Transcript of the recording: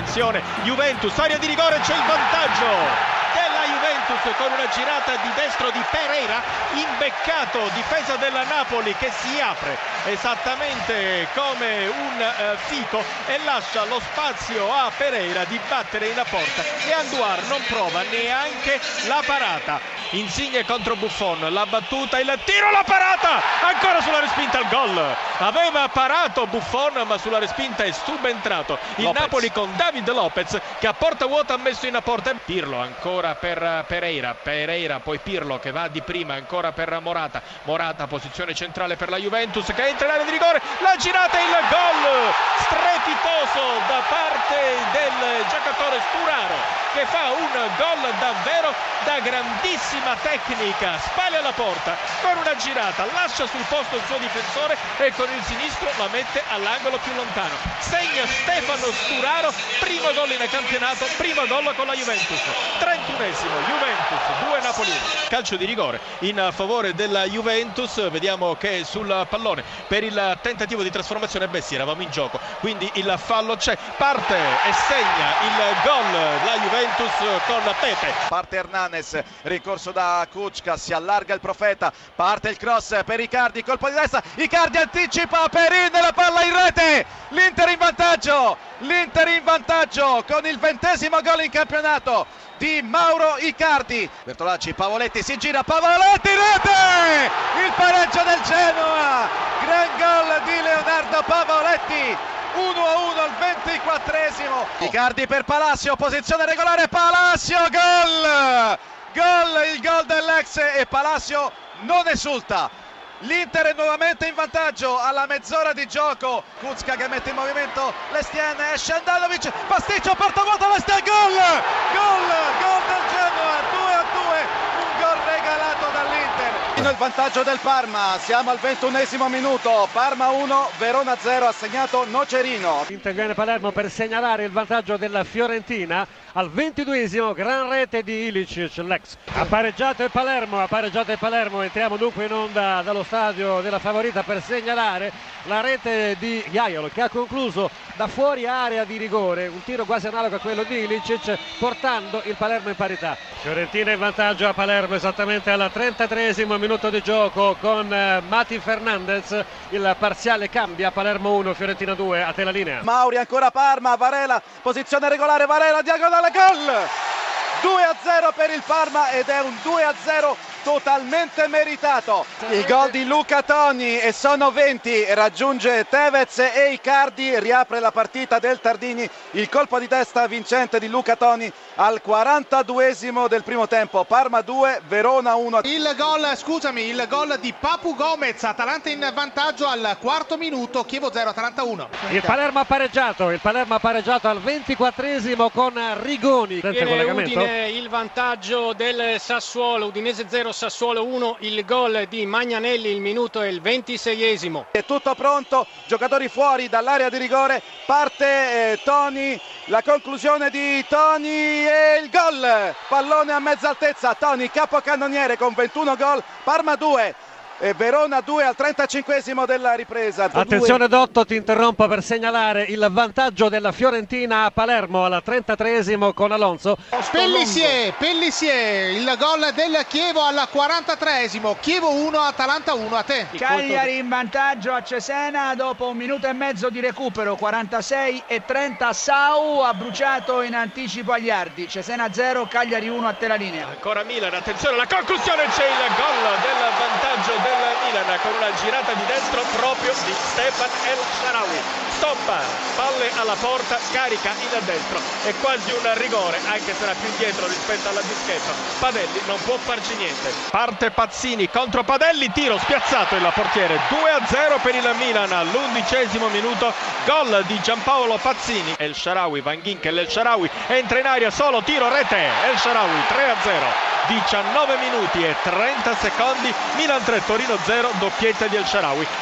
attenzione, Juventus, area di rigore, c'è il vantaggio Juventus con una girata di destro di Pereira, imbeccato, difesa della Napoli che si apre esattamente come un eh, fico e lascia lo spazio a Pereira di battere in porta e Anduar non prova neanche la parata. Insigne contro Buffon, la battuta, il tiro, la parata, ancora sulla respinta il gol. Aveva parato Buffon ma sulla respinta è subentrato il Lopez. Napoli con David Lopez che a porta vuota ha messo in porta Pirlo ancora per Pereira, Pereira poi Pirlo che va di prima ancora per Morata, Morata posizione centrale per la Juventus che entra in area di rigore, la girata e il gol strepitoso da parte del giocatore Sturaro che fa un gol davvero da grandissima tecnica, spalle alla porta con una girata, lascia sul posto il suo difensore e con il sinistro la mette all'angolo più lontano. Segna Stefano Sturaro, primo gol in campionato, primo gol con la Juventus. 31esimo, Juventus 2 Napoli 1. Calcio di rigore in favore della Juventus, vediamo che sul pallone per il tentativo di trasformazione Bessi eravamo in gioco, quindi il fallo c'è, parte e segna il gol la Juventus con Pepe. Parte Hernanes, ricorso da Kuczka, si allarga il profeta, parte il cross per Icardi, colpo di destra, Icardi anticipa, Perin la palla in rete, l'Inter in vantaggio, l'Inter in vantaggio con il ventesimo gol in campionato di Mauro Icardi. Bertolacci, Pavoletti si gira, Pavoletti in rete, il pareggio del Genoa, gran gol di Pavoletti. 1 a 1 al 24esimo Icardi per Palacio posizione regolare Palacio gol gol il gol dell'ex e Palacio non esulta L'Inter è nuovamente in vantaggio alla mezz'ora di gioco. Kuzka che mette in movimento Lestien, esce Andanovic, pasticcio, porta vuota Lestien, gol! Gol! Gol del Genoa, 2 a 2, un gol regalato dall'Inter. Il vantaggio del Parma, siamo al ventunesimo minuto, Parma 1, Verona 0, ha segnato Nocerino. Interviene Palermo per segnalare il vantaggio della Fiorentina al ventiduesimo, gran rete di Ilicic, l'ex. Ha pareggiato il Palermo, ha pareggiato il Palermo, entriamo dunque in onda dallo stadio della favorita per segnalare la rete di Jaiolo che ha concluso da fuori area di rigore, un tiro quasi analogo a quello di Ilicic portando il Palermo in parità. Fiorentina in vantaggio a Palermo esattamente al 33esimo minuto di gioco con eh, Mati Fernandez, il parziale cambia Palermo 1, Fiorentina 2, a te la linea. Mauri ancora Parma, Varela, posizione regolare, Varela, diagonale, gol! 2 a 0 per il Parma ed è un 2 a 0 totalmente meritato. Il gol di Luca Toni e sono 20, raggiunge Tevez e Icardi, riapre la partita del Tardini, il colpo di testa vincente di Luca Toni al 42esimo del primo tempo, Parma 2, Verona 1. Il gol, scusami, il gol di Papu Gomez, Atalanta in vantaggio al quarto minuto, Chievo 0, Atalanta 1. Il Palermo ha pareggiato, il Palermo ha pareggiato al 24esimo con Rigoni. Tiene Udine il vantaggio del Sassuolo, Udinese 0, Sassuolo 1, il gol di Magnanelli, il minuto è il 26esimo. È tutto pronto, giocatori fuori dall'area di rigore, parte eh, Toni, la conclusione di Toni e il gol, pallone a mezza altezza, Toni capocannoniere con 21 gol, Parma 2. E Verona 2 al 35esimo della ripresa. Attenzione Dotto, ti interrompo per segnalare il vantaggio della Fiorentina a Palermo al 33esimo con Alonso. Pellissier, Pellissier, il gol del Chievo al 43esimo, Chievo 1, Atalanta 1, a te. Cagliari in vantaggio a Cesena dopo un minuto e mezzo di recupero, 46 e 30 Sau ha bruciato in anticipo agli Ardi, Cesena 0, Cagliari 1 a te la linea. Ancora Milan, attenzione, la conclusione c'è il gol del vantaggio del Milan con una girata di destro proprio di Stefan El Sharawi. Stoppa, palle alla porta, carica il destro. È quasi un rigore, anche se era più indietro rispetto alla dischetto. Padelli non può farci niente. Parte Pazzini contro Padelli, tiro spiazzato il portiere. 2 a 0 per il Milan all'undicesimo minuto. Gol di Giampaolo Pazzini. El Sharawi, Van Ginkel, El Sharawi entra in aria solo, tiro rete. El Sharawi 3 a 0. 19 minuti e 30 secondi, Milan 3, Torino 0, doppietta di El Sharawi.